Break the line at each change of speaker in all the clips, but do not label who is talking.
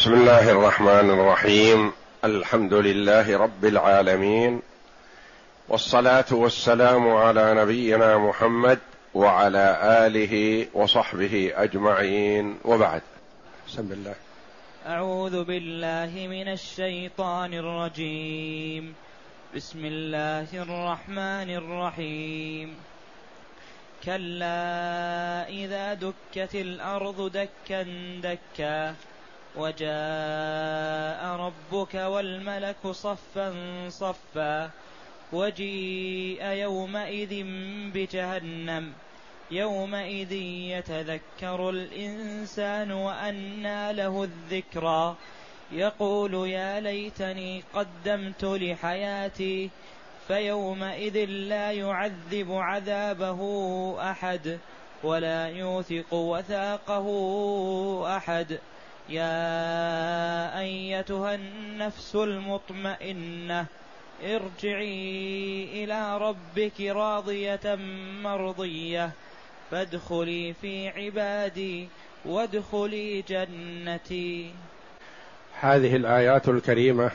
بسم الله الرحمن الرحيم. الحمد لله رب العالمين. والصلاة والسلام على نبينا محمد وعلى آله وصحبه أجمعين. وبعد. بسم الله.
أعوذ بالله من الشيطان الرجيم. بسم الله الرحمن الرحيم. كلا إذا دكت الأرض دكا دكا. وجاء ربك والملك صفا صفا وجيء يومئذ بجهنم يومئذ يتذكر الإنسان وأنى له الذكرى يقول يا ليتني قدمت لحياتي فيومئذ لا يعذب عذابه أحد ولا يوثق وثاقه أحد يا أيتها النفس المطمئنة ارجعي إلى ربك راضية مرضية. فادخلي في عبادي وادخلي جنتي.
هذه الآيات الكريمة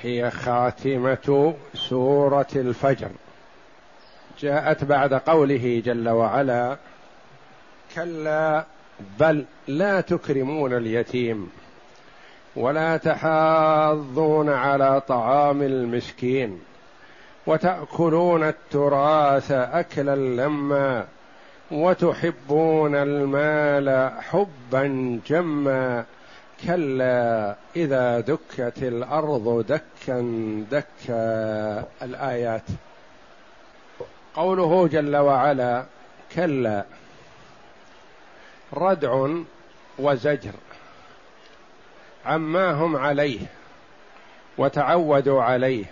هي خاتمة سورة الفجر. جاءت بعد قوله جل وعلا كلا بل لا تكرمون اليتيم ولا تحاضون على طعام المسكين وتأكلون التراث أكلا لما وتحبون المال حبا جما كلا إذا دكت الأرض دكا دكا الآيات. قوله جل وعلا كلا. ردع وزجر. عما هم عليه وتعودوا عليه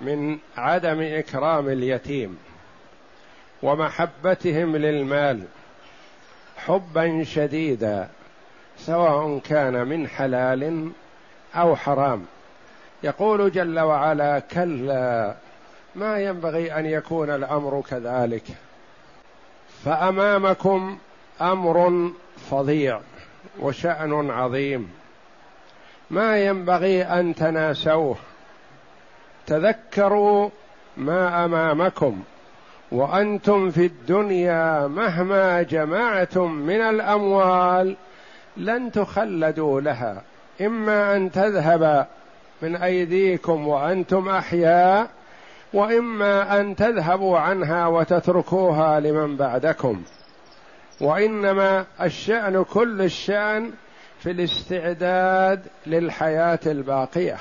من عدم إكرام اليتيم ومحبتهم للمال حبا شديدا سواء كان من حلال أو حرام. يقول جل وعلا كلا ما ينبغي أن يكون الأمر كذلك. فأمامكم أمر فظيع وشأن عظيم. ما ينبغي أن تناسوه. تذكروا ما أمامكم وأنتم في الدنيا مهما جمعتم من الأموال لن تخلدوا لها. إما أن تذهب من أيديكم وأنتم أحياء وإما أن تذهبوا عنها وتتركوها لمن بعدكم. وإنما الشأن كل الشأن في الاستعداد للحياة الباقية.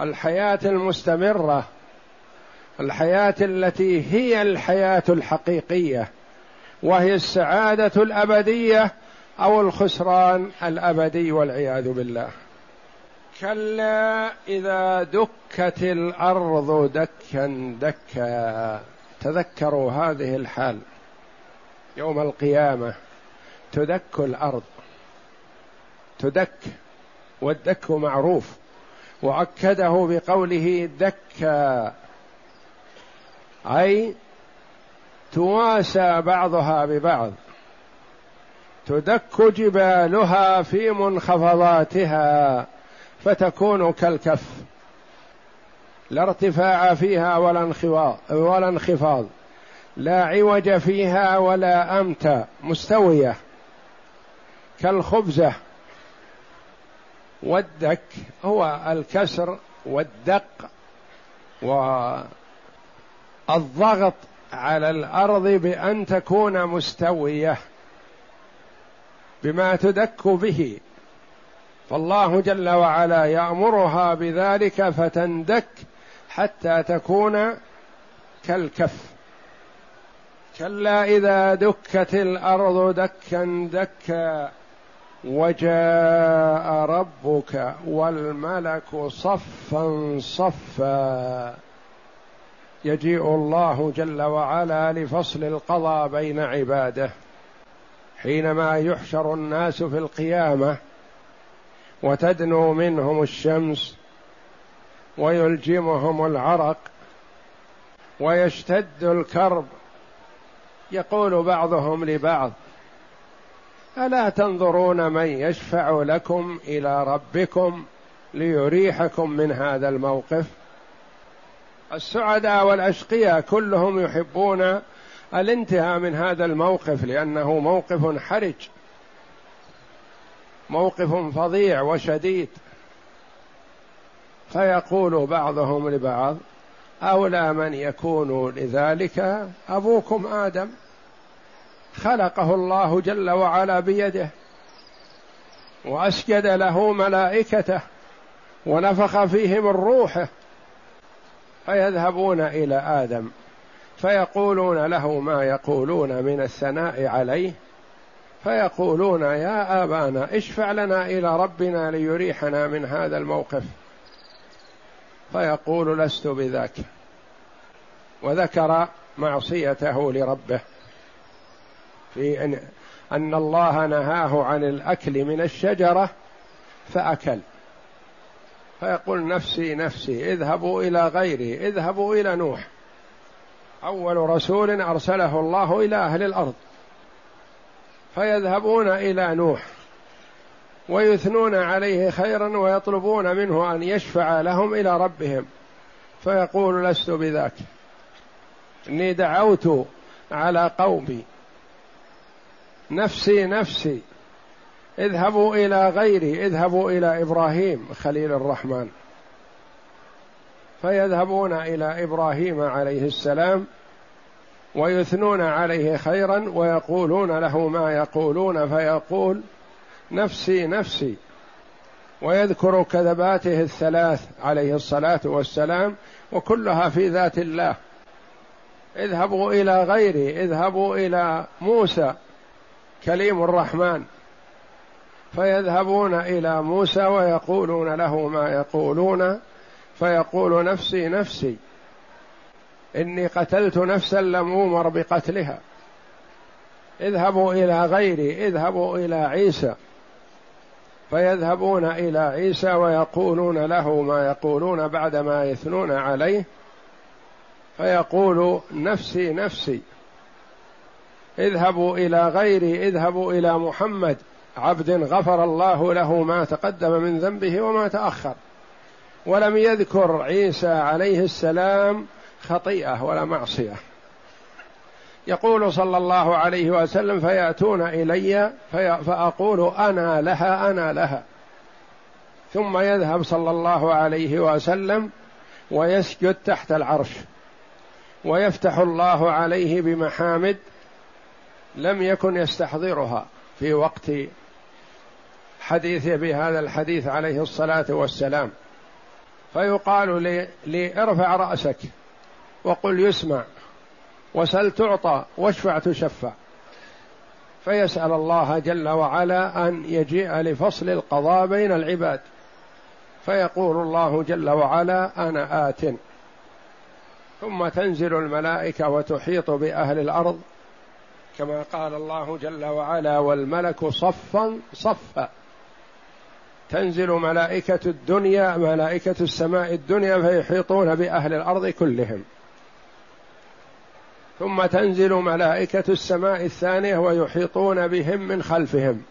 الحياة المستمرة الحياة التي هي الحياة الحقيقية وهي السعادة الأبدية أو الخسران الأبدي والعياذ بالله. كلا إذا دكت الأرض دكا دكا. تذكروا هذه الحال. يوم القيامة تدك الأرض. تدك والدك معروف. وأكده بقوله دكا. أي تواسى بعضها ببعض. تدك جبالها في منخفضاتها فتكون كالكف. لا ارتفاع فيها ولا انخفاض ولا انخفاض. لا عوج فيها ولا إمتى مستوية كالخبزة. والدك هو الكسر والدق والضغط على الأرض بأن تكون مستوية بما تدك به. فالله جل وعلا يأمرها بذلك فتندك حتى تكون كالكف. كلا إذا دكت الأرض دكا دكا وجاء ربك والملك صفا صفا. يجيء الله جل وعلا لفصل القضاء بين عباده حينما يحشر الناس في القيامة وتدنو منهم الشمس ويلجمهم العرق ويشتد الكرب يقول بعضهم لبعض ألا تنظرون من يشفع لكم إلى ربكم ليريحكم من هذا الموقف؟ السعداء والأشقياء كلهم يحبون الانتهاء من هذا الموقف لأنه موقف حرج موقف فظيع وشديد. فيقول بعضهم لبعض أولى من يكون لذلك أبوكم آدم؟ خلقه الله جل وعلا بيده وأسجد له ملائكته ونفخ فيه من روحه فيذهبون إلى آدم فيقولون له ما يقولون من الثناء عليه فيقولون يا آبانا اشفع لنا إلى ربنا ليريحنا من هذا الموقف. فيقول لست بذاك وذكر معصيته لربه. في ان أن الله نهاه عن الأكل من الشجرة فأكل. فيقول نفسي نفسي اذهبوا إلى غيري اذهبوا إلى نوح. أول رسول أرسله الله إلى أهل الأرض. فيذهبون إلى نوح ويثنون عليه خيرا ويطلبون منه أن يشفع لهم إلى ربهم. فيقول لست بذاك. إني دعوت على قومي نفسي نفسي. اذهبوا إلى غيري اذهبوا إلى إبراهيم خليل الرحمن. فيذهبون إلى إبراهيم عليه السلام ويثنون عليه خيرا ويقولون له ما يقولون فيقول نفسي نفسي. ويذكر كذباته الثلاث عليه الصلاة والسلام وكلها في ذات الله. اذهبوا إلى غيري اذهبوا إلى موسى. كليم الرحمن فيذهبون إلى موسى ويقولون له ما يقولون فيقول نفسي نفسي إني قتلت نفسا لم أومر بقتلها. اذهبوا إلى غيري اذهبوا إلى عيسى. فيذهبون إلى عيسى ويقولون له ما يقولون بعدما يثنون عليه. فيقول نفسي نفسي. اذهبوا إلى غيري اذهبوا إلى محمد. عبد غفر الله له ما تقدم من ذنبه وما تأخر. ولم يذكر عيسى عليه السلام خطيئة ولا معصية. يقول صلى الله عليه وسلم فيأتون إلي فأقول أنا لها أنا لها. ثم يذهب صلى الله عليه وسلم ويسجد تحت العرش. ويفتح الله عليه بمحامد لم يكن يستحضرها في وقت حديثه بهذا الحديث عليه الصلاة والسلام. فيقال لي, لي ارفع رأسك وقل يسمع وسل تعطى واشفع تشفع. فيسأل الله جل وعلا أن يجيء لفصل القضاء بين العباد. فيقول الله جل وعلا أنا آت. ثم تنزل الملائكة وتحيط بأهل الأرض كما قال الله جل وعلا والملك صفا صفا. تنزل ملائكة الدنيا ملائكة السماء الدنيا فيحيطون بأهل الأرض كلهم. ثم تنزل ملائكة السماء الثانية ويحيطون بهم من خلفهم.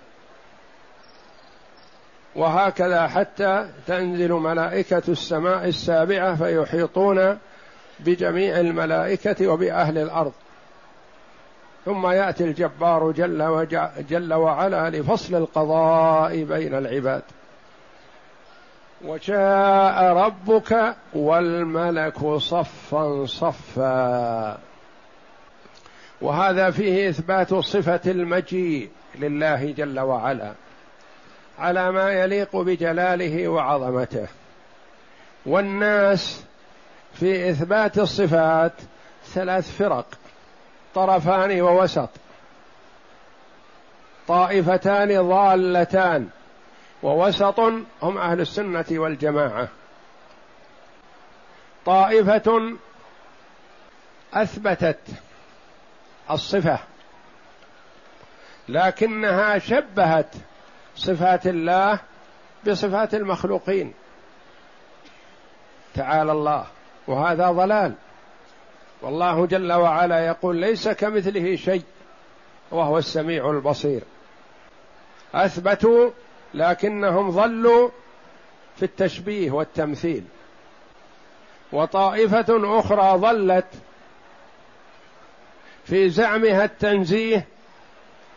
وهكذا حتى تنزل ملائكة السماء السابعة فيحيطون بجميع الملائكة وبأهل الأرض. ثم يأتي الجبار جل, جل وعلا لفصل القضاء بين العباد. وجاء ربك والملك صفا صفا. وهذا فيه إثبات صفة المجيء لله جل وعلا على ما يليق بجلاله وعظمته. والناس في إثبات الصفات ثلاث فرق. طرفان ووسط. طائفتان ضالتان. ووسط هم أهل السنة والجماعة. طائفة أثبتت الصفة لكنها شبهت صفات الله بصفات المخلوقين. تعالى الله وهذا ضلال. والله جل وعلا يقول ليس كمثله شيء وهو السميع البصير. أثبتوا لكنهم ظلوا في التشبيه والتمثيل. وطائفة أخرى ظلت في زعمها التنزيه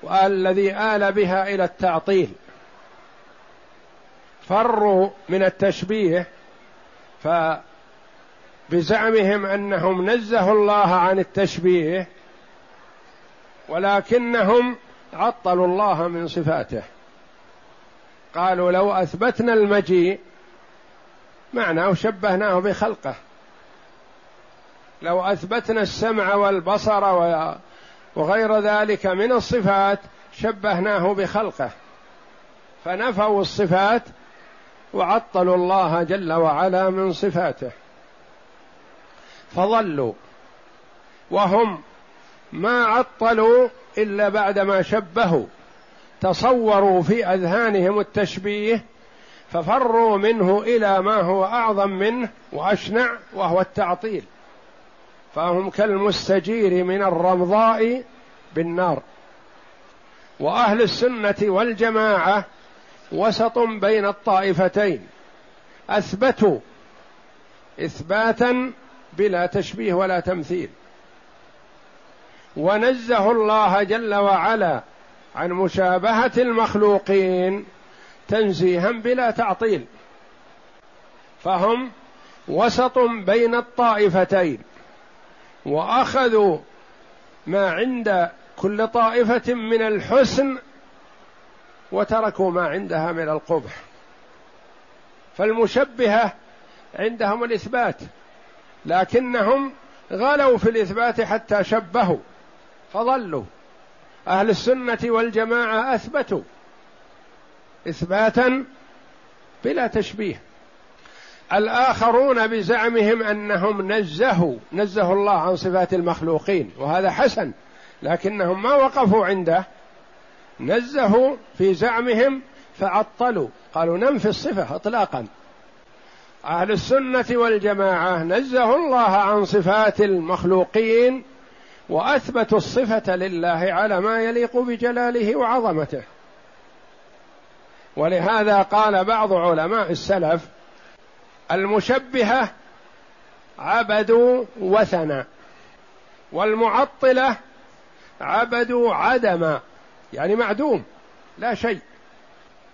والذي آل بها إلى التعطيل. فروا من التشبيه فبزعمهم أنهم نزهوا الله عن التشبيه ولكنهم عطلوا الله من صفاته. قالوا لو أثبتنا المجيء معناه شبهناه بخلقه. لو أثبتنا السمع والبصر وغير ذلك من الصفات شبهناه بخلقه. فنفوا الصفات وعطلوا الله جل وعلا من صفاته. فضلوا وهم ما عطلوا إلا بعدما شبهوا تصوروا في أذهانهم التشبيه ففروا منه إلى ما هو أعظم منه وأشنع وهو التعطيل. فهم كالمستجير من الرمضاء بالنار. وأهل السنة والجماعة وسط بين الطائفتين أثبتوا إثباتا بلا تشبيه ولا تمثيل. ونزه الله جل وعلا عن مشابهة المخلوقين تنزيها بلا تعطيل. فهم وسط بين الطائفتين وأخذوا ما عند كل طائفة من الحسن وتركوا ما عندها من القبح. فالمشبهة عندهم الإثبات. لكنهم غلوا في الإثبات حتى شبهوا فضلوا. أهل السنة والجماعة أثبتوا إثباتا بلا تشبيه. الآخرون بزعمهم أنهم نزهوا نزهوا الله عن صفات المخلوقين وهذا حسن لكنهم ما وقفوا عنده. نزهوا في زعمهم فعطلوا. قالوا ننفي الصفة إطلاقا. أهل السنة والجماعة نزهوا الله عن صفات المخلوقين وأثبتوا الصفة لله على ما يليق بجلاله وعظمته. ولهذا قال بعض علماء السلف المشبهة عبدوا وثنا والمعطلة عبدوا عدما يعني معدوم لا شيء.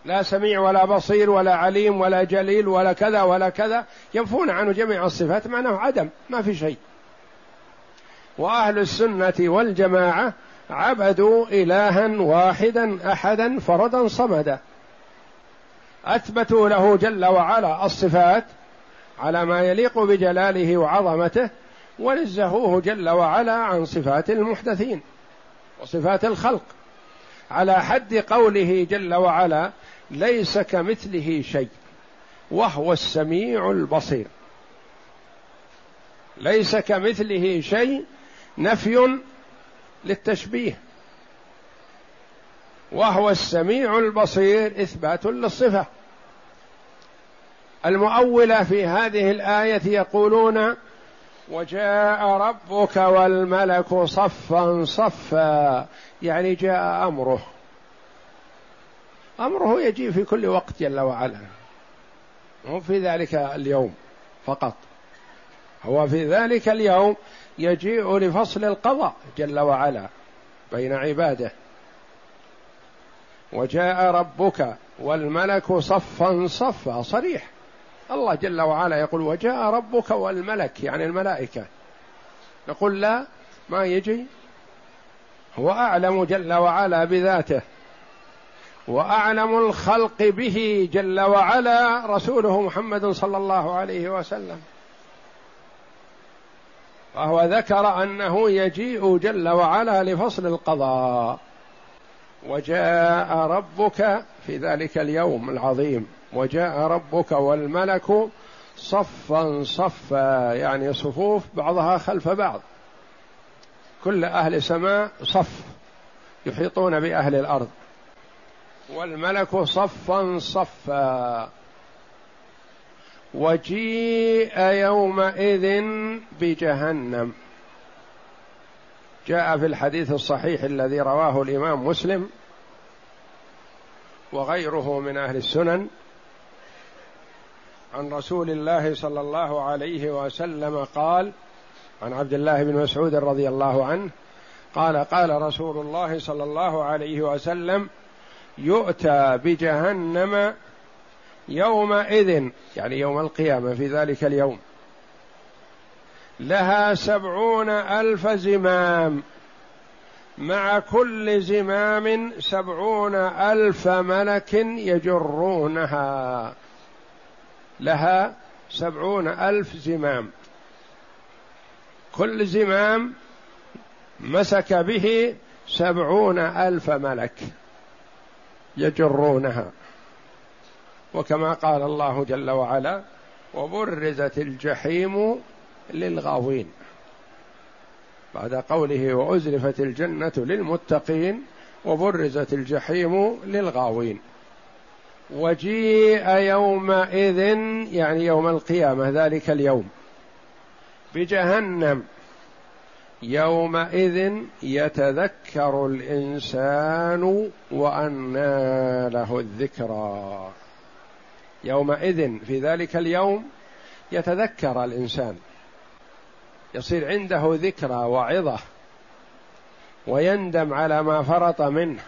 لا سميع ولا بصير ولا عليم ولا جليل ولا كذا ولا كذا. ينفون عنه جميع الصفات معناه عدم ما في شيء. وأهل السنة والجماعة عبدوا إلها واحدا أحدا فردا صمدا. أثبتوا له جل وعلا الصفات على ما يليق بجلاله وعظمته ونزهوه جل وعلا عن صفات المحدثين وصفات الخلق. على حد قوله جل وعلا ليس كمثله شيء وهو السميع البصير. ليس كمثله شيء نفي للتشبيه وهو السميع البصير إثبات للصفة. المؤولة في هذه الآية يقولون وجاء ربك والملك صفا صفا يعني جاء أمره. أمره يجيء في كل وقت جل وعلا. مو في ذلك اليوم فقط. هو في ذلك اليوم يجيء لفصل القضاء جل وعلا بين عباده. وجاء ربك والملك صفا صفا صريح. الله جل وعلا يقول وجاء ربك والملك يعني الملائكة. نقول لا ما يجي؟ هو أعلم جل وعلا بذاته. وأعلم الخلق به جل وعلا رسوله محمد صلى الله عليه وسلم. وهو ذكر أنه يجيء جل وعلا لفصل القضاء. وجاء ربك في ذلك اليوم العظيم. وجاء ربك والملك صفا صفا يعني صفوف بعضها خلف بعض. كل أهل سماء صف يحيطون بأهل الأرض. والملك صفا صفا. وجيء يومئذ بجهنم. جاء في الحديث الصحيح الذي رواه الإمام مسلم وغيره من أهل السنن عن رسول الله صلى الله عليه وسلم قال عن عبد الله بن مسعود رضي الله عنه قال قال رسول الله صلى الله عليه وسلم يؤتى بجهنم يومئذ يعني يوم القيامة في ذلك اليوم. لها سبعون ألف زمام. مع كل زمام سبعون ألف ملك يجرونها. لها سبعون ألف زمام. كل زمام مسك به سبعون ألف ملك. يجرونها. وكما قال الله جل وعلا وبرزت الجحيم للغاوين. بعد قوله وأزلفت الجنة للمتقين وبرزت الجحيم للغاوين. وجيء يومئذ يعني يوم القيامة ذلك اليوم. بجهنم. يومئذ يتذكر الإنسان وأنى له الذكرى. يومئذ في ذلك اليوم يتذكر الإنسان. يصير عنده ذكرى وعظة ويندم على ما فرط منه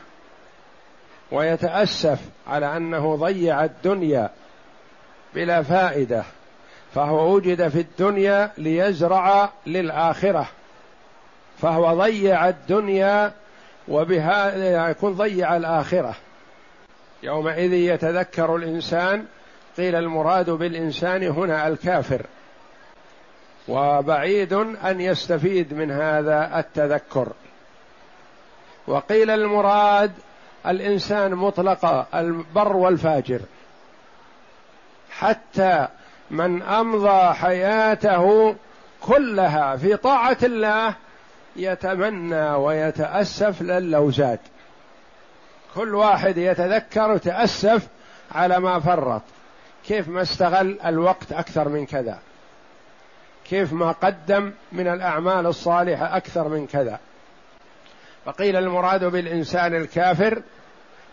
ويتأسف على أنه ضيع الدنيا بلا فائدة فهو وجد في الدنيا ليزرع للآخرة. فهو ضيع الدنيا وبهذا يكون ضيع الآخرة. يومئذ يتذكر الإنسان قيل المراد بالإنسان هنا الكافر. وبعيد أن يستفيد من هذا التذكر. وقيل المراد الإنسان مطلقا البر والفاجر. حتى من أمضى حياته كلها في طاعة الله يتمنى ويتأسف لو زاد كل واحد يتذكر وتأسف على ما فرط. كيف ما استغل الوقت أكثر من كذا. كيف ما قدم من الأعمال الصالحة أكثر من كذا. فقيل المراد بالإنسان الكافر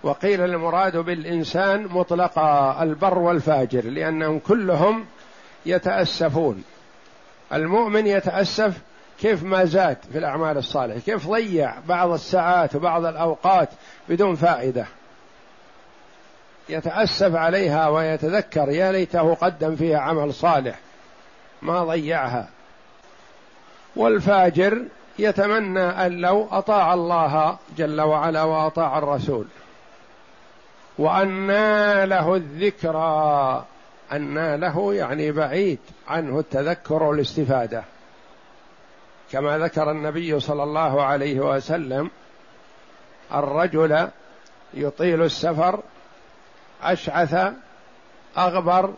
وقيل المراد بالإنسان مطلقا البر والفاجر لأنهم كلهم يتأسفون. المؤمن يتأسف كيف ما زاد في الأعمال الصالحة؟ كيف ضيع بعض الساعات وبعض الأوقات بدون فائدة؟ يتأسف عليها ويتذكر يا ليته قدم فيها عمل صالح ما ضيعها. والفاجر يتمنى أن لو أطاع الله جل وعلا وأطاع الرسول وأنى له الذكرى أنى له يعني بعيد عنه التذكر والاستفادة. كما ذكر النبي صلى الله عليه وسلم الرجل يطيل السفر أشعث أغبر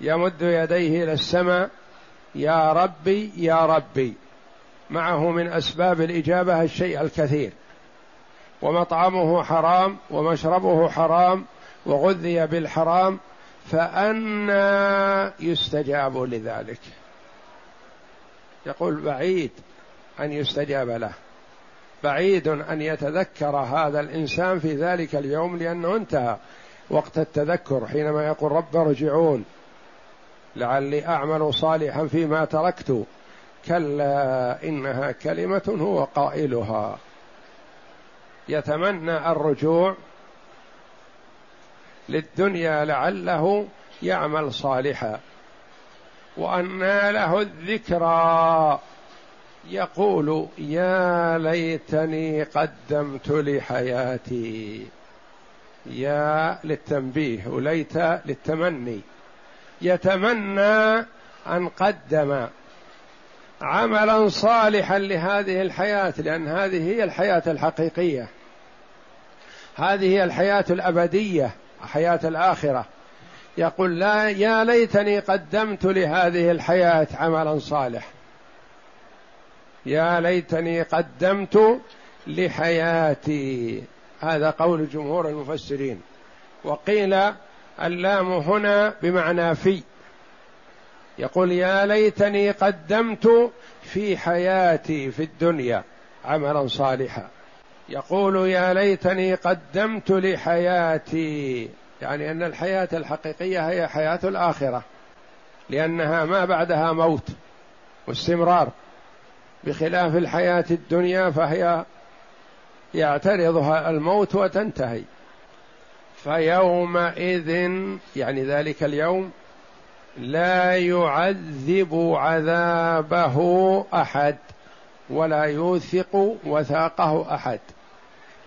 يمد يديه إلى السماء يا ربي يا ربي. معه من أسباب الإجابة الشيء الكثير. ومطعمه حرام ومشربه حرام وغذي بالحرام فأنى يستجاب لذلك. يقول بعيد أن يستجاب له. بعيد أن يتذكر هذا الإنسان في ذلك اليوم لأنه انتهى وقت التذكر حينما يقول رب ارجعون. لعلي أعمل صالحا فيما تركت. كلا إنها كلمة هو قائلها. يتمنى الرجوع للدنيا لعله يعمل صالحا. وأنى له الذكرى. يقول يا ليتني قدمت لحياتي. يا للتنبيه وليت للتمني. يتمنى أن قدم عملا صالحا لهذه الحياة لأن هذه هي الحياة الحقيقية. هذه هي الحياة الأبدية حياة الآخرة. يقول لا يا ليتني قدمت لهذه الحياة عملا صالح يا ليتني قدمت لحياتي. هذا قول جمهور المفسرين. وقيل اللام هنا بمعنى في. يقول يا ليتني قدمت في حياتي في الدنيا عملا صالحا. يقول يا ليتني قدمت لحياتي يعني أن الحياة الحقيقية هي حياة الآخرة لأنها ما بعدها موت واستمرار. بخلاف الحياة الدنيا فهي يعترضها الموت وتنتهي. فيومئذ يعني ذلك اليوم لا يعذب عذابه أحد ولا يوثق وثاقه أحد.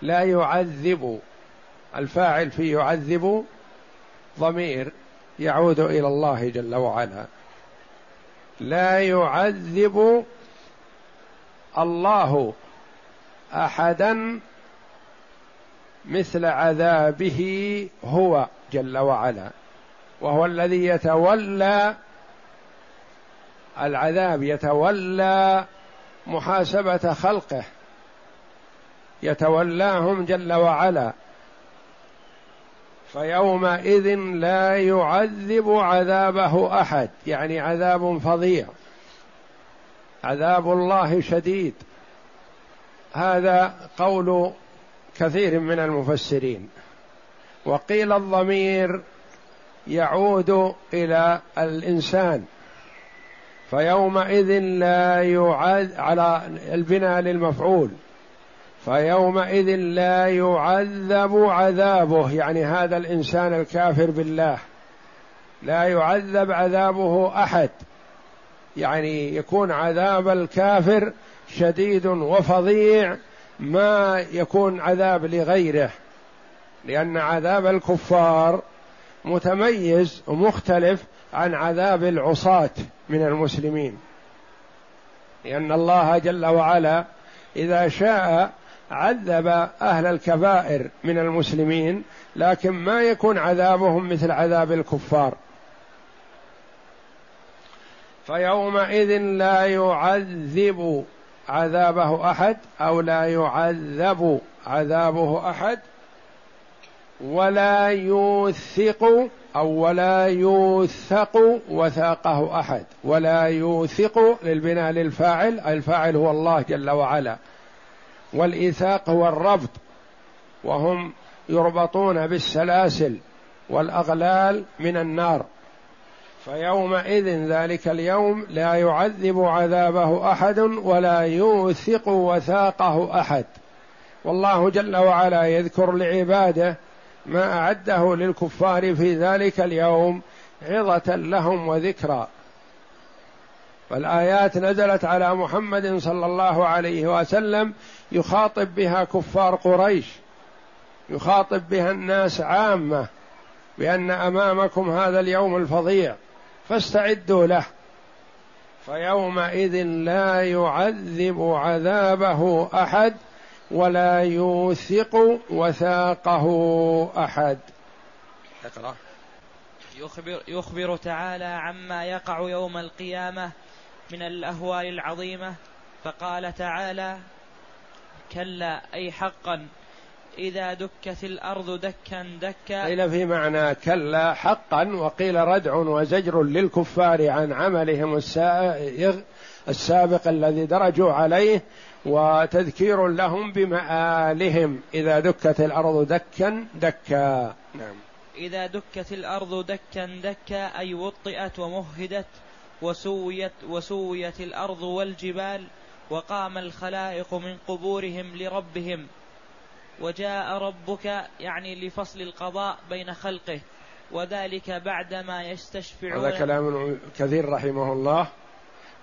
لا يعذب الفاعل في يعذب ضمير يعود إلى الله جل وعلا. لا يعذب الله أحدا مثل عذابه هو جل وعلا وهو الذي يتولى العذاب يتولى محاسبة خلقه يتولاهم جل وعلا. فيومئذ لا يعذب عذابه أحد. يعني عذاب فظيع. عذاب الله شديد. هذا قول كثير من المفسرين. وقيل الضمير يعود إلى الإنسان. فيومئذ لا يعذ على البناء للمفعول. فيومئذ لا يعذب عذابه يعني هذا الإنسان الكافر بالله لا يعذب عذابه أحد. يعني يكون عذاب الكافر شديد وفظيع ما يكون عذاب لغيره لأن عذاب الكفار متميز ومختلف عن عذاب العصاة من المسلمين. لأن الله جل وعلا إذا شاء عذب أهل الكبائر من المسلمين لكن ما يكون عذابهم مثل عذاب الكفار. فيومئذ لا يعذب عذابه أحد أو لا يعذب عذابه أحد ولا يوثق أو ولا يوثق وثاقه أحد. ولا يوثق للبناء للفاعل الفاعل هو الله جل وعلا. والإيثاق هو الربط وهم يربطون بالسلاسل والأغلال من النار. فيومئذ ذلك اليوم لا يعذب عذابه أحد ولا يوثق وثاقه أحد. والله جل وعلا يذكر لعباده ما أعده للكفار في ذلك اليوم عظة لهم وذكرى. فالآيات نزلت على محمد صلى الله عليه وسلم يخاطب بها كفار قريش يخاطب بها الناس عامة بأن أمامكم هذا اليوم الفظيع فاستعدوا له. فيومئذ لا يعذب عذابه أحد ولا يوثق وثاقه اقرا
يخبر, يخبر تعالى عما يقع يوم القيامة من الأهوال العظيمة فقال تعالى كلا أي حقا إذا دكت الأرض دكا دكا.
قيل في معنى كلا حقا وقيل ردع وزجر للكفار عن عملهم السابق الذي درجوا عليه وتذكير لهم بمآلهم إذا دكت الأرض دكا دكا. نعم.
إذا دكت الأرض دكا دكا أي وطئت ومهدت. وسويت وسويت الأرض والجبال وقام الخلائق من قبورهم لربهم. وجاء ربك يعني لفصل القضاء بين خلقه وذلك بعدما يستشفعون.
هذا كلام كثير رحمه الله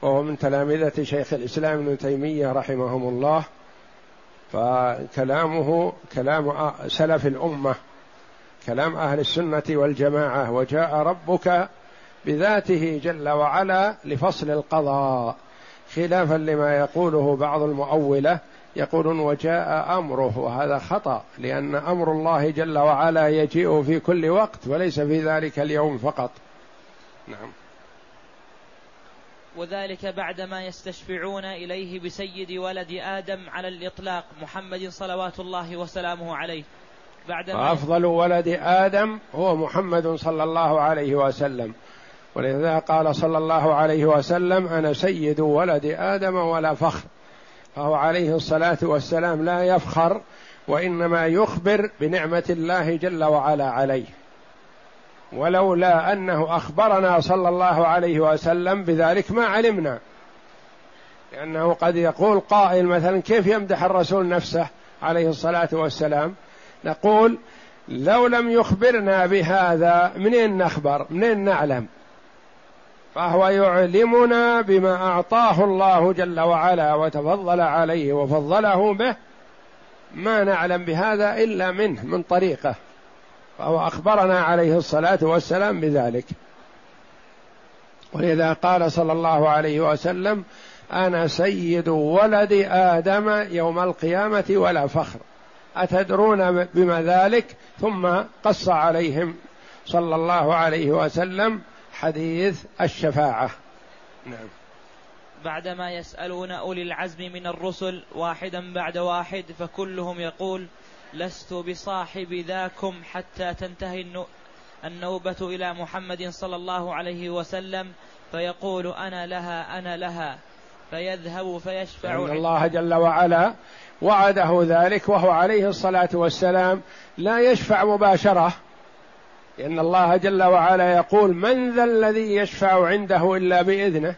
وهو من تلامذة شيخ الإسلام ابن تيمية رحمهم الله. فكلامه كلام سلف الأمة كلام أهل السنة والجماعة. وجاء ربك بذاته جل وعلا لفصل القضاء خلافا لما يقوله بعض المؤولة يقولون وجاء أمره وهذا خطأ لأن أمر الله جل وعلا يجيء في كل وقت وليس في ذلك اليوم فقط. نعم.
وذلك بعدما يستشفعون إليه بسيد ولد آدم على الإطلاق محمد صلوات الله وسلامه عليه.
بعدما أفضل ولد آدم هو محمد صلى الله عليه وسلم. ولذا قال صلى الله عليه وسلم أنا سيد ولد آدم ولا فخر. فهو عليه الصلاة والسلام لا يفخر وإنما يخبر بنعمة الله جل وعلا عليه. ولولا أنه أخبرنا صلى الله عليه وسلم بذلك ما علمنا. لأنه قد يقول قائل مثلا كيف يمدح الرسول نفسه؟ عليه الصلاة والسلام. نقول لو لم يخبرنا بهذا منين نخبر؟ منين نعلم؟ فهو يعلمنا بما أعطاه الله جل وعلا وتفضل عليه وفضله به. ما نعلم بهذا إلا منه من طريقه. فهو أخبرنا عليه الصلاة والسلام بذلك. ولذا قال صلى الله عليه وسلم أنا سيد ولد آدم يوم القيامة ولا فخر. أتدرون بما ذلك؟ ثم قص عليهم صلى الله عليه وسلم حديث الشفاعة. نعم.
بعدما يسألون أولي العزم من الرسل واحدا بعد واحد فكلهم يقول لست بصاحب ذاكم حتى تنتهي النوبة إلى محمد صلى الله عليه وسلم فيقول أنا لها أنا لها. فيذهب فيشفع
إن الله جل وعلا وعده ذلك وهو عليه الصلاة والسلام لا يشفع مباشرة. لأن الله جل وعلا يقول من ذا الذي يشفع عنده إلا بإذنه؟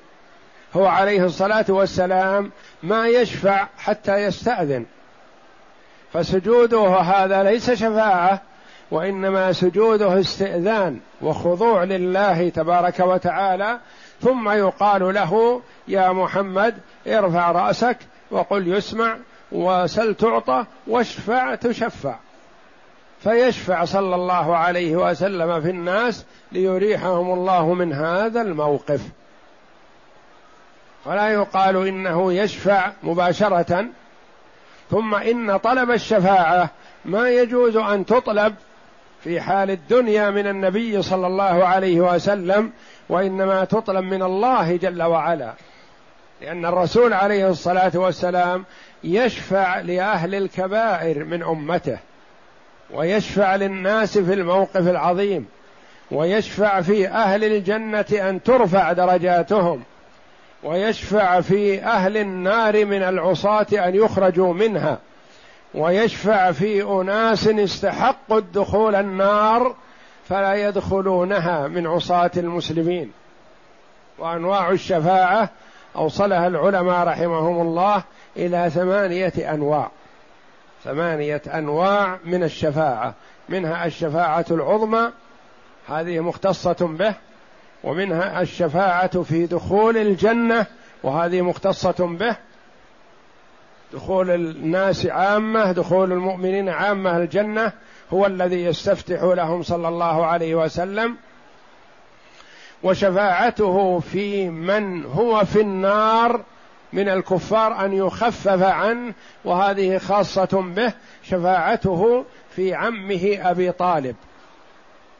هو عليه الصلاة والسلام ما يشفع حتى يستأذن. فسجوده هذا ليس شفاعة وإنما سجوده استئذان وخضوع لله تبارك وتعالى ثم يقال له يا محمد ارفع رأسك وقل يسمع وسل تعطى واشفع تشفع. فيشفع صلى الله عليه وسلم في الناس ليريحهم الله من هذا الموقف. ولا يقال إنه يشفع مباشرة ثم إن طلب الشفاعة ما يجوز أن تطلب في حال الدنيا من النبي صلى الله عليه وسلم وإنما تطلب من الله جل وعلا. لأن الرسول عليه الصلاة والسلام يشفع لأهل الكبائر من أمته. ويشفع للناس في الموقف العظيم ويشفع في أهل الجنة أن ترفع درجاتهم ويشفع في أهل النار من العصاة أن يخرجوا منها ويشفع في أناس استحقوا الدخول النار فلا يدخلونها من عصاة المسلمين. وأنواع الشفاعة أوصلها العلماء رحمهم الله إلى ثمانية أنواع. ثمانية أنواع من الشفاعة. منها الشفاعة العظمى هذه مختصة به ومنها الشفاعة في دخول الجنة وهذه مختصة به. دخول الناس عامة دخول المؤمنين عامة الجنة هو الذي يستفتح لهم صلى الله عليه وسلم. وشفاعته في من هو في النار من الكفار أن يخفف عنه وهذه خاصة به شفاعته في عمه أبي طالب.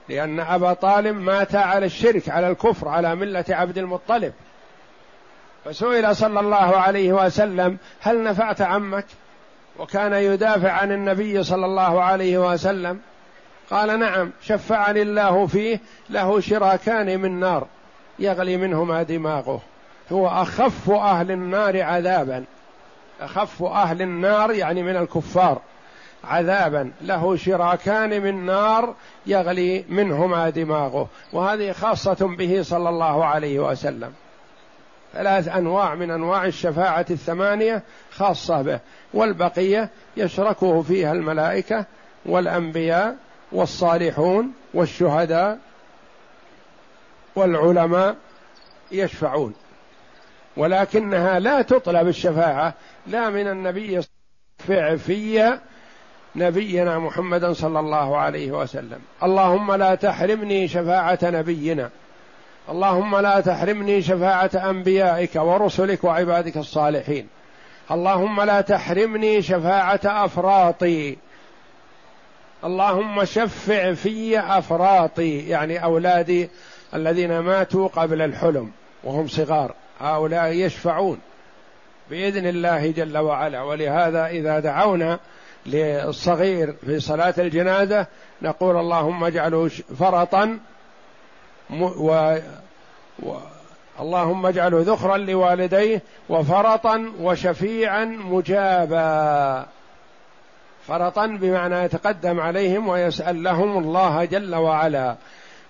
لأن أبا طالب مات على الشرك على الكفر على ملة عبد المطلب. فسئل صلى الله عليه وسلم هل نفعت عمك؟ وكان يدافع عن النبي صلى الله عليه وسلم. قال نعم شفعني الله فيه له شراكان من نار يغلي منهما دماغه. هو أخف أهل النار عذابا. أخف أهل النار يعني من الكفار عذابا. له شراكان من نار يغلي منهما دماغه. وهذه خاصة به صلى الله عليه وسلم. ثلاث أنواع من أنواع الشفاعة الثمانية خاصة به. والبقية يشركه فيها الملائكة والأنبياء والصالحون والشهداء والعلماء يشفعون. ولكنها لا تطلب الشفاعة لا من النبي في نبينا محمدا صلى الله عليه وسلم. اللهم لا تحرمني شفاعة نبينا. اللهم لا تحرمني شفاعة أنبيائك ورسلك وعبادك الصالحين. اللهم لا تحرمني شفاعة أفراطي. اللهم شفع في أفراطي يعني أولادي الذين ماتوا قبل الحلم وهم صغار. هؤلاء يشفعون بإذن الله جل وعلا. ولهذا إذا دعونا للصغير في صلاة الجنازة نقول اللهم اجعله فرطا و... و... اللهم اجعله ذخرا لوالديه وفرطا وشفيعا مجابا. فرطا بمعنى يتقدم عليهم ويسأل لهم الله جل وعلا.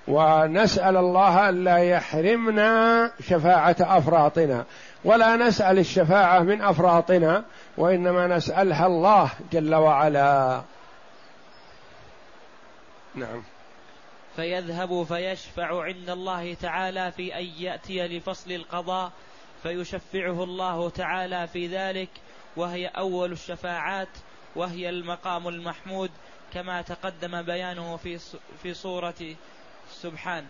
ونسأل الله ألا يحرمنا شفاعة أفراطنا. ولا نسأل الشفاعة من أفراطنا وإنما نسألها الله جل وعلا. نعم.
فيذهب فيشفع عند الله تعالى في أن يأتي لفصل القضاء فيشفعه الله تعالى في ذلك وهي أول الشفاعات وهي المقام المحمود كما تقدم بيانه في في سورة سبحان.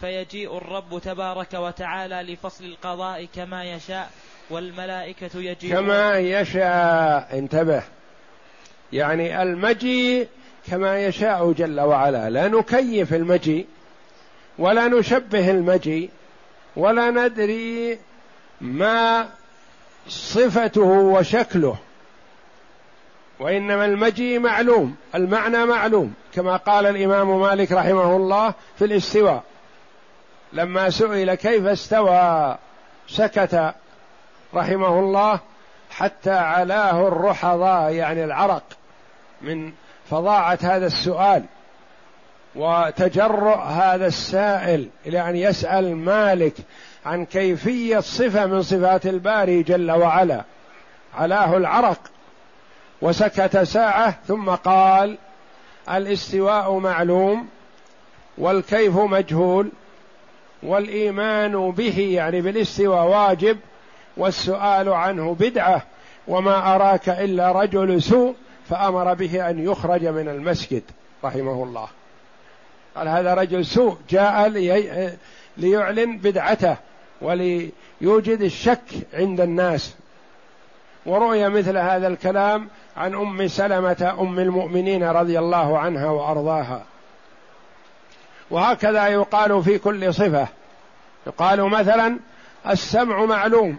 فيجيء الرب تبارك وتعالى لفصل القضاء كما يشاء والملائكة يجيء
كما يشاء. انتبه. يعني المجيء كما يشاء جل وعلا. لا نكيف المجيء ولا نشبه المجيء ولا ندري ما صفته وشكله. وإنما المجيء معلوم المعنى معلوم كما قال الإمام مالك رحمه الله في الاستواء. لما سئل كيف استوى سكت رحمه الله حتى علاه الرحضاء يعني العرق من فظاعة هذا السؤال وتجرؤ هذا السائل إلى أن يسأل مالك عن كيفية صفة من صفات الباري جل وعلا. علاه العرق. وسكت ساعة ثم قال الاستواء معلوم والكيف مجهول والإيمان به يعني بالاستواء واجب والسؤال عنه بدعة وما أراك إلا رجل سوء فأمر به أن يخرج من المسجد رحمه الله. قال هذا رجل سوء جاء لي ليعلن بدعته وليوجد الشك عند الناس. ورؤي مثل هذا الكلام عن أم سلمة أم المؤمنين رضي الله عنها وأرضاها. وهكذا يقال في كل صفة. يقال مثلا السمع معلوم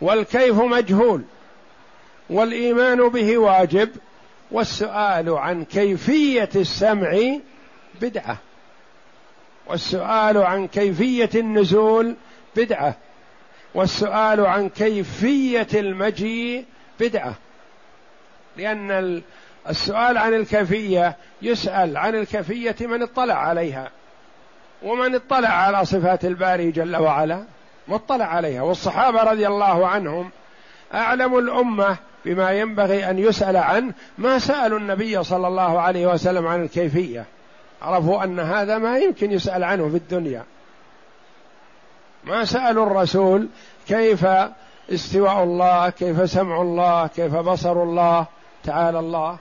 والكيف مجهول والإيمان به واجب والسؤال عن كيفية السمع بدعة والسؤال عن كيفية النزول بدعة والسؤال عن كيفية المجيء بدعة. لأن السؤال عن الكيفية يسأل عن الكيفية من اطلع عليها. ومن اطلع على صفات الباري جل وعلا مطلع عليها. والصحابة رضي الله عنهم أعلم الأمة بما ينبغي أن يسأل عنه ما سألوا النبي صلى الله عليه وسلم عن الكيفية. عرفوا أن هذا ما يمكن يسأل عنه في الدنيا. ما سألوا الرسول كيف استواء الله كيف سمع الله كيف بصر الله تعالى الله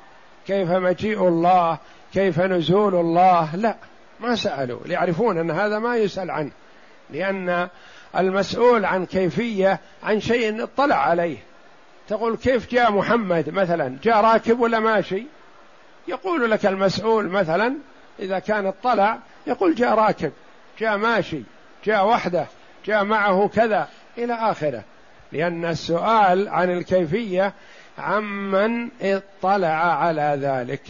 كيف مجيء الله كيف نزول الله. لا ما سألوا ليعرفون أن هذا ما يسأل عنه لأن المسؤول عن كيفية عن شيء اطلع عليه. تقول كيف جاء محمد مثلا؟ جاء راكب ولا ماشي؟ يقول لك المسؤول مثلا إذا كان اطلع يقول جاء راكب جاء ماشي جاء وحده جاء معه كذا إلى آخره. لأن السؤال عن الكيفية عمن اطلع على ذلك.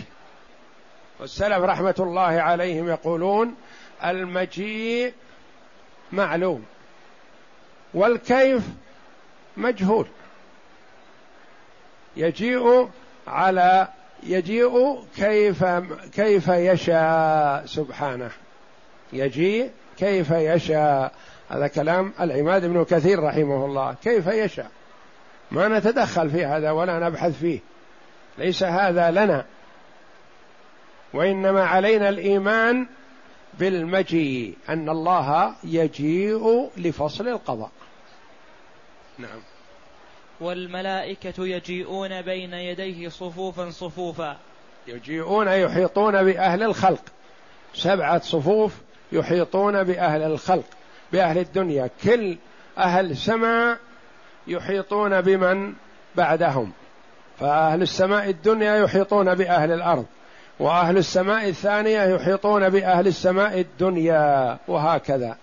والسلف رحمة الله عليهم يقولون المجيء معلوم والكيف مجهول. يجيء على يجيء كيف كيف يشاء سبحانه. يجيء كيف يشاء هذا كلام العماد بن كثير رحمه الله. كيف يشاء؟ ما نتدخل في هذا ولا نبحث فيه. ليس هذا لنا. وإنما علينا الإيمان بالمجيء أن الله يجيء لفصل القضاء. نعم.
والملائكة يجيئون بين يديه صفوفا صفوفا.
يجيئون يحيطون بأهل الخلق. سبعة صفوف يحيطون بأهل الخلق. بأهل الدنيا. كل أهل السماء يحيطون بمن بعدهم. فأهل السماء الدنيا يحيطون بأهل الأرض وأهل السماء الثانية يحيطون بأهل السماء الدنيا وهكذا.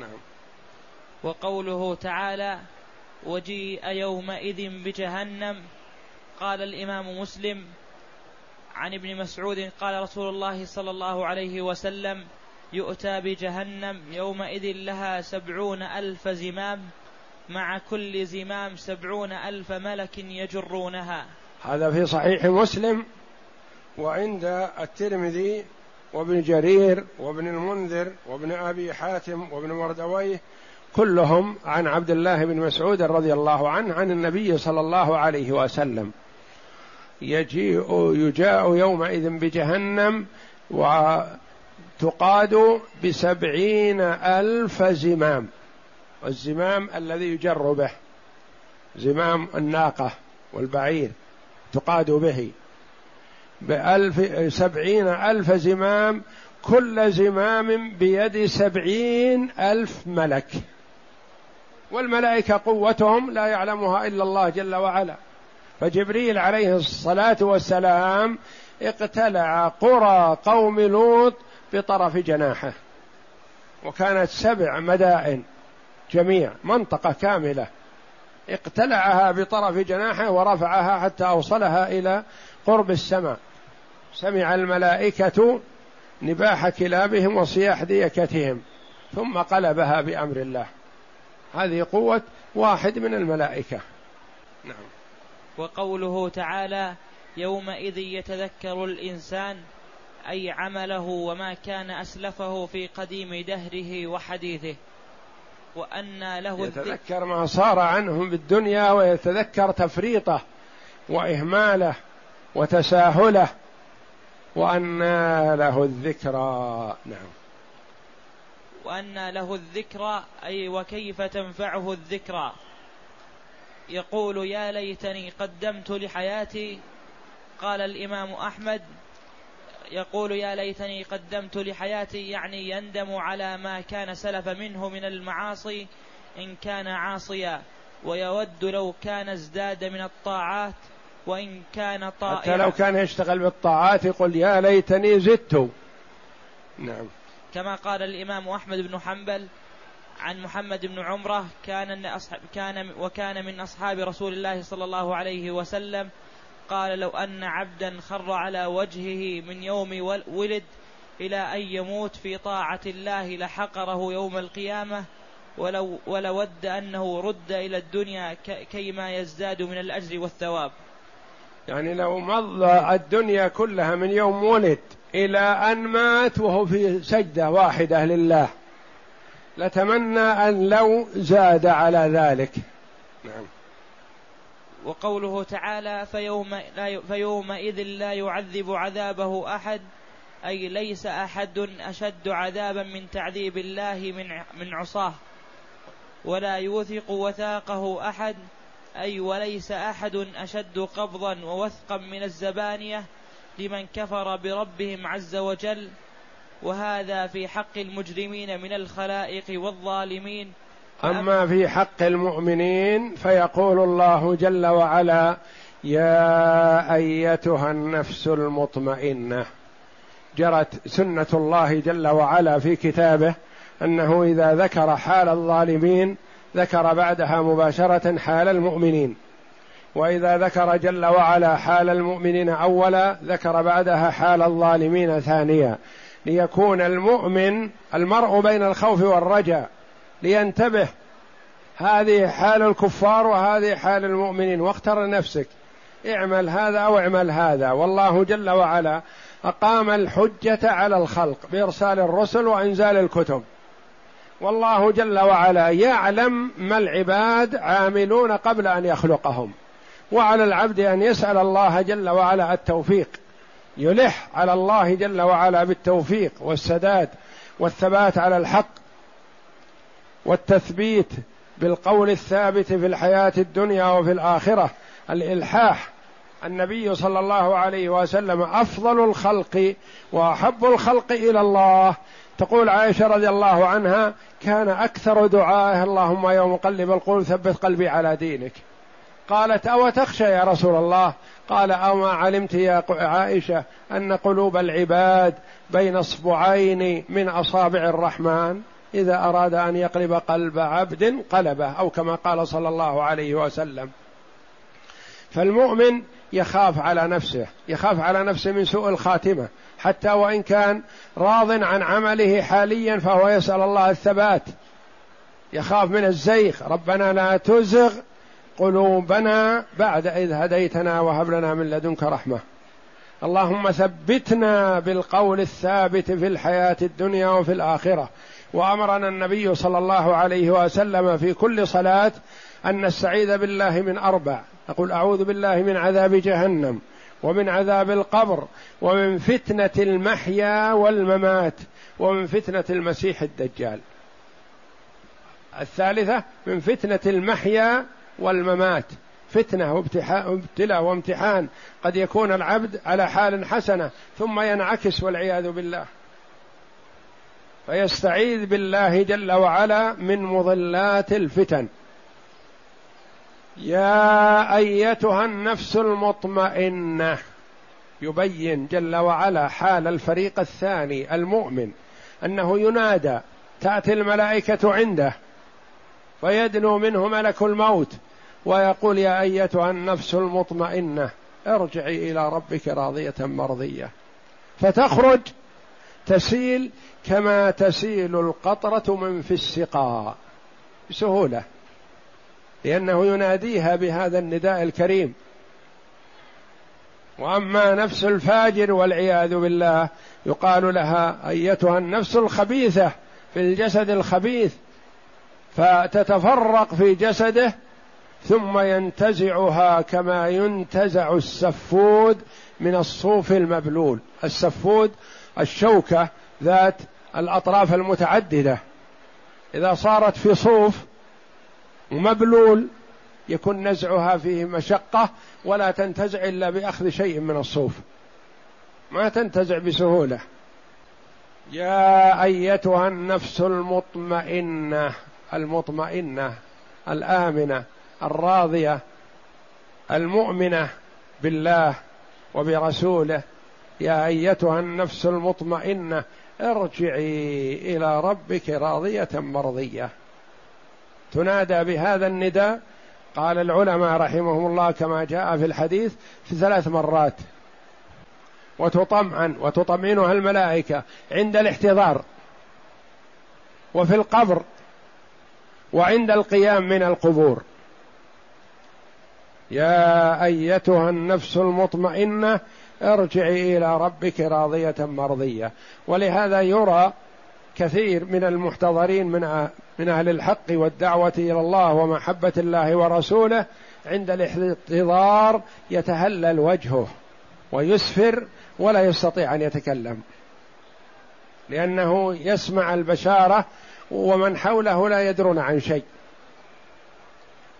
نعم.
وقوله تعالى وجيء يومئذ بجهنم. قال الإمام مسلم عن ابن مسعود قال رسول الله صلى الله عليه وسلم يؤتى بجهنم يومئذ لها سبعون ألف زمام مع كل زمام سبعون ألف ملك يجرونها.
هذا في صحيح مسلم وعند الترمذي وابن جرير وابن المنذر وابن أبي حاتم وابن مردويه كلهم عن عبد الله بن مسعود رضي الله عنه عن النبي صلى الله عليه وسلم. يجيء يجاء يومئذ بجهنم وتقاد بسبعين ألف زمام. الزمام الذي يجر به زمام الناقة والبعير تقاد به بألف سبعين ألف زمام كل زمام بيد سبعين ألف ملك. والملائكة قوتهم لا يعلمها إلا الله جل وعلا. فجبريل عليه الصلاة والسلام اقتلع قرى قوم لوط بطرف جناحه. وكانت سبع مدائن جميع منطقة كاملة. اقتلعها بطرف جناحه ورفعها حتى أوصلها إلى قرب السماء. سمع الملائكة نباح كلابهم وصياح ديكتهم ثم قلبها بأمر الله. هذه قوة واحد من الملائكة. نعم.
وقوله تعالى يومئذ يتذكر الإنسان أي عمله وما كان أسلفه في قديم دهره وحديثه. وأن له
يتذكر ما صار عنهم بالدنيا ويتذكر تفريطه وإهماله وتساهله وأن له الذكرى. نعم.
وأن له الذكرى أي وكيف تنفعه الذكرى؟ يقول يا ليتني قدمت لحياتي قال الإمام أحمد يقول يا ليتني قدمت لحياتي يعني يندم على ما كان سلف منه من المعاصي إن كان عاصيا. ويود لو كان ازداد من الطاعات وإن كان طائعا
حتى لو كان يشتغل بالطاعات يقول يا ليتني زدت. نعم.
كما قال الإمام أحمد بن حنبل عن محمد بن عمرة كان كان وكان من أصحاب رسول الله صلى الله عليه وسلم قال لو أن عبدا خر على وجهه من يوم ولد إلى أن يموت في طاعة الله لحقره يوم القيامة ولو ولود أنه رد إلى الدنيا كيما يزداد من الأجر والثواب.
يعني لو مضى الدنيا كلها من يوم ولد إلى أن مات وهو في سجدة واحدة لله لتمنى أن لو زاد على ذلك. نعم.
وقوله تعالى فيوم لا فيومئذ لا يعذب عذابه أحد أي ليس أحد أشد عذابا من تعذيب الله من من عصاه ولا يوثق وثاقه أحد أي وليس أحد أشد قبضا ووثقا من الزبانية لمن كفر بربهم عز وجل وهذا في حق المجرمين من الخلائق والظالمين
أما في حق المؤمنين فيقول الله جل وعلا يا أيتها النفس المطمئنة. جرت سنة الله جل وعلا في كتابه أنه إذا ذكر حال الظالمين ذكر بعدها مباشرة حال المؤمنين. وإذا ذكر جل وعلا حال المؤمنين أولا ذكر بعدها حال الظالمين ثانيا. ليكون المؤمن المرء بين الخوف والرجاء. لينتبه. هذه حال الكفار وهذه حال المؤمنين واختر نفسك. اعمل هذا أو اعمل هذا. والله جل وعلا أقام الحجة على الخلق بإرسال الرسل وإنزال الكتب. والله جل وعلا يعلم ما العباد عاملون قبل أن يخلقهم. وعلى العبد أن يسأل الله جل وعلا التوفيق. يلح على الله جل وعلا بالتوفيق والسداد والثبات على الحق. والتثبيت بالقول الثابت في الحياة الدنيا وفي الآخرة. الإلحاح. النبي صلى الله عليه وسلم أفضل الخلق وأحب الخلق إلى الله. تقول عائشة رضي الله عنها كان أكثر دعائه اللهم يا مقلب القلوب ثبت قلبي على دينك. قالت أو تخشى يا رسول الله؟ قال اما علمت يا عائشة أن قلوب العباد بين اصبعين من أصابع الرحمن؟ إذا أراد أن يقلب قلب عبد قلبه أو كما قال صلى الله عليه وسلم. فالمؤمن يخاف على نفسه يخاف على نفسه من سوء الخاتمة حتى وإن كان راض عن عمله حاليا فهو يسأل الله الثبات. يخاف من الزيغ ربنا لا تزغ قلوبنا بعد إذ هديتنا وهب لنا من لدنك رحمة. اللهم ثبتنا بالقول الثابت في الحياة الدنيا وفي الآخرة. وأمرنا النبي صلى الله عليه وسلم في كل صلاة أن نستعيذ بالله من أربع. أقول أعوذ بالله من عذاب جهنم ومن عذاب القبر ومن فتنة المحيا والممات ومن فتنة المسيح الدجال. الثالثة من فتنة المحيا والممات. فتنة وابتلاء وامتحان. قد يكون العبد على حال حسنة ثم ينعكس والعياذ بالله. فيستعيذ بالله جل وعلا من مضلات الفتن. يا أيتها النفس المطمئنة يبين جل وعلا حال الفريق الثاني المؤمن أنه ينادى تأتي الملائكة عنده فيدنو منه ملك الموت ويقول يا أيتها النفس المطمئنة ارجعي إلى ربك راضية مرضية. فتخرج تسيل كما تسيل القطرة من في السقاء. بسهولة لأنه يناديها بهذا النداء الكريم. وأما نفس الفاجر والعياذ بالله يقال لها أيتها النفس الخبيثة في الجسد الخبيث فتتفرق في جسده ثم ينتزعها كما ينتزع السفود من الصوف المبلول. السفود الشوكة ذات الأطراف المتعددة. إذا صارت في صوف ومبلول يكون نزعها فيه مشقة ولا تنتزع إلا بأخذ شيء من الصوف. ما تنتزع بسهولة. يا أيتها النفس المطمئنة المطمئنة الآمنة الراضية المؤمنة بالله وبرسوله يا أيتها النفس المطمئنة ارجعي إلى ربك راضية مرضية. تنادى بهذا النداء قال العلماء رحمهم الله كما جاء في الحديث في ثلاث مرات. وتطمئن وتطمئنها الملائكة عند الاحتضار وفي القبر وعند القيام من القبور. يا أيتها النفس المطمئنة ارجعي إلى ربك راضية مرضية. ولهذا يرى كثير من المحتضرين من من أهل الحق والدعوة إلى الله ومحبة الله ورسوله عند الاحتضار يتهلل وجهه ويسفر ولا يستطيع أن يتكلم. لأنه يسمع البشارة ومن حوله لا يدرون عن شيء.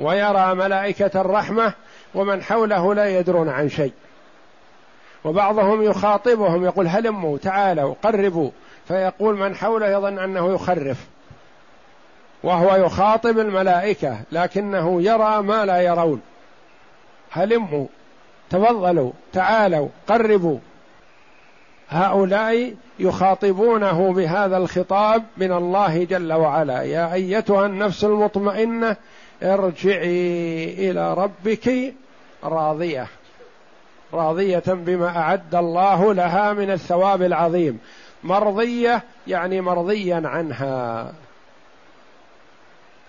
ويرى ملائكة الرحمة ومن حوله لا يدرون عن شيء. وبعضهم يخاطبهم يقول هلموا تعالوا قربوا. فيقول من حوله يظن أنه يخرف. وهو يخاطب الملائكة لكنه يرى ما لا يرون. هلموا تفضلوا تعالوا قربوا. هؤلاء يخاطبونه بهذا الخطاب من الله جل وعلا. يا أيتها النفس المطمئنة ارجعي إلى ربك راضية. راضية بما أعد الله لها من الثواب العظيم. مرضية يعني مرضيا عنها.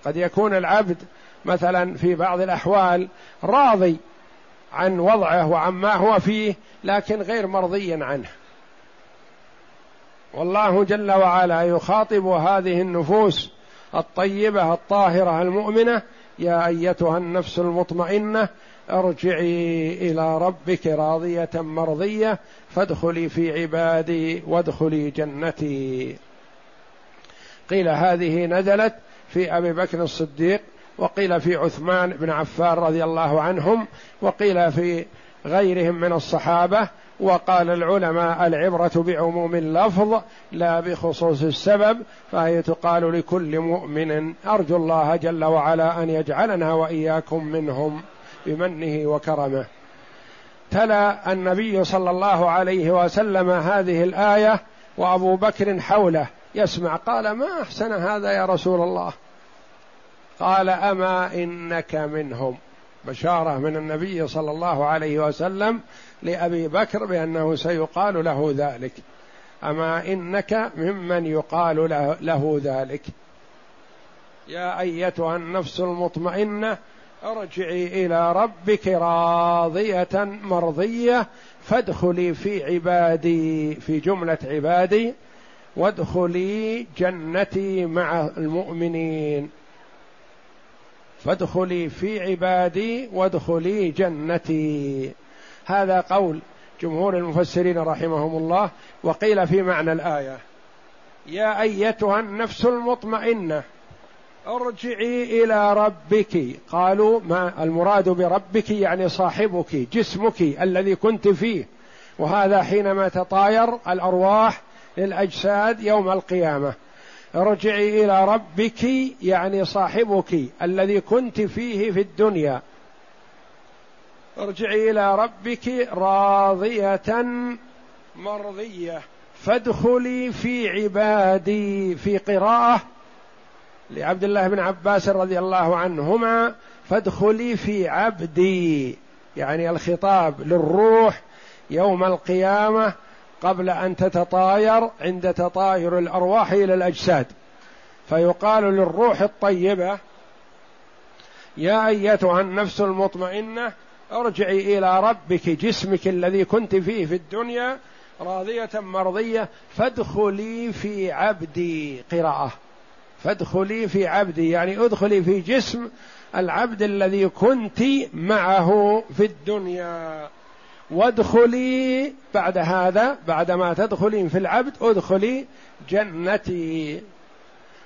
قد يكون العبد مثلا في بعض الأحوال راضي عن وضعه وعما هو فيه لكن غير مرضي عنه. والله جل وعلا يخاطب هذه النفوس الطيبة الطاهرة المؤمنة يا أيتها النفس المطمئنة أرجعي إلى ربك راضية مرضية فادخلي في عبادي وادخلي جنتي. قيل هذه نزلت في أبي بكر الصديق وقيل في عثمان بن عفان رضي الله عنهم وقيل في غيرهم من الصحابة وقال العلماء العبرة بعموم اللفظ لا بخصوص السبب فهي تقال لكل مؤمن أرجو الله جل وعلا أن يجعلنا وإياكم منهم. بمنه وكرمه. تلا النبي صلى الله عليه وسلم هذه الآية وأبو بكر حوله. يسمع قال ما أحسن هذا يا رسول الله؟ قال أما إنك منهم. بشارة من النبي صلى الله عليه وسلم لأبي بكر بأنه سيقال له ذلك. أما إنك ممن يقال له, ذلك؟ يا أيتها النفس المطمئنة ارجعي إلى ربك راضية مرضية فادخلي في عبادي في جملة عبادي وادخلي جنتي مع المؤمنين. فادخلي في عبادي وادخلي جنتي. هذا قول جمهور المفسرين رحمهم الله وقيل في معنى الآية يا أيتها النفس المطمئنة ارجعي إلى ربك. قالوا ما المراد بربك يعني صاحبك جسمك الذي كنت فيه. وهذا حينما تطاير الأرواح للأجساد يوم القيامة. ارجعي إلى ربك يعني صاحبك الذي كنت فيه في الدنيا. ارجعي إلى ربك راضية مرضية. فادخلي في عبادي في قراءة لعبد الله بن عباس رضي الله عنهما فادخلي في عبدي يعني الخطاب للروح يوم القيامة قبل أن تتطاير عند تطاير الأرواح إلى الأجساد. فيقال للروح الطيبة يا أيتها النفس المطمئنة ارجعي إلى ربك جسمك الذي كنت فيه في الدنيا راضية مرضية فادخلي في عبدي. قراءة. فادخلي في عبدي يعني ادخلي في جسم العبد الذي كنت معه في الدنيا. وادخلي بعد هذا بعدما تدخلين في العبد ادخلي جنتي.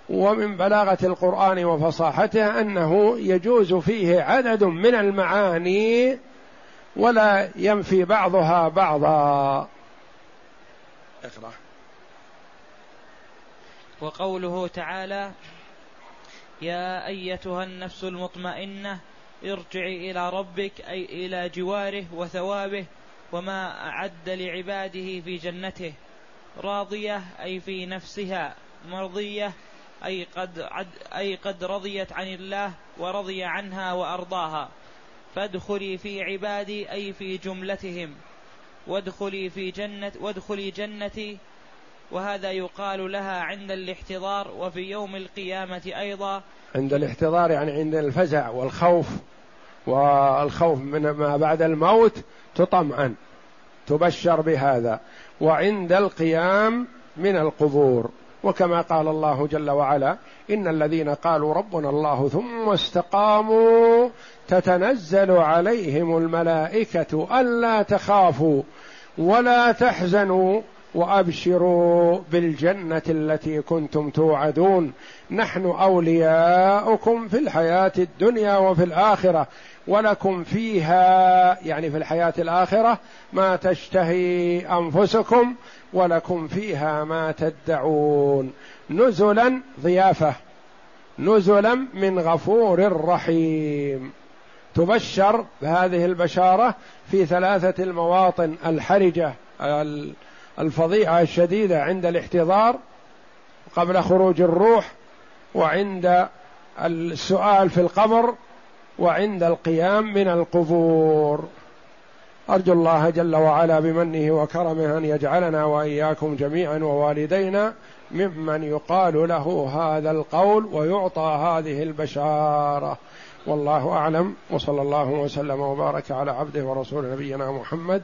ومن بلاغة القرآن وفصاحته أنه يجوز فيه عدد من المعاني ولا ينفي بعضها بعضا. اقرأ.
وقوله تعالى يا أيتها النفس المطمئنة ارجعي إلى ربك أي إلى جواره وثوابه وما أعد لعباده في جنته راضية أي في نفسها مرضية أي قد, عد أي قد رضيت عن الله ورضي عنها وأرضاها. فادخلي في عبادي أي في جملتهم. وادخلي في جنة وادخلي جنتي وهذا يقال لها عند الاحتضار وفي يوم القيامة أيضا.
عند الاحتضار يعني عند الفزع والخوف والخوف من ما بعد الموت تطمئن تبشر بهذا. وعند القيام من القبور. وكما قال الله جل وعلا إن الذين قالوا ربنا الله ثم استقاموا تتنزل عليهم الملائكة ألا تخافوا ولا تحزنوا. وأبشروا بالجنة التي كنتم توعدون. نحن أولياؤكم في الحياة الدنيا وفي الآخرة ولكم فيها يعني في الحياة الآخرة ما تشتهي أنفسكم ولكم فيها ما تدعون. نزلا ضيافة نزلا من غفور رحيم. تبشر بهذه البشارة في ثلاثة المواطن الحرجة الفظيعه الشديدة عند الاحتضار قبل خروج الروح وعند السؤال في القبر وعند القيام من القبور. أرجو الله جل وعلا بمنه وكرمه أن يجعلنا وإياكم جميعا ووالدينا ممن يقال له هذا القول ويعطى هذه البشارة. والله أعلم. وصلى الله وسلم وبارك على عبده ورسول نبينا محمد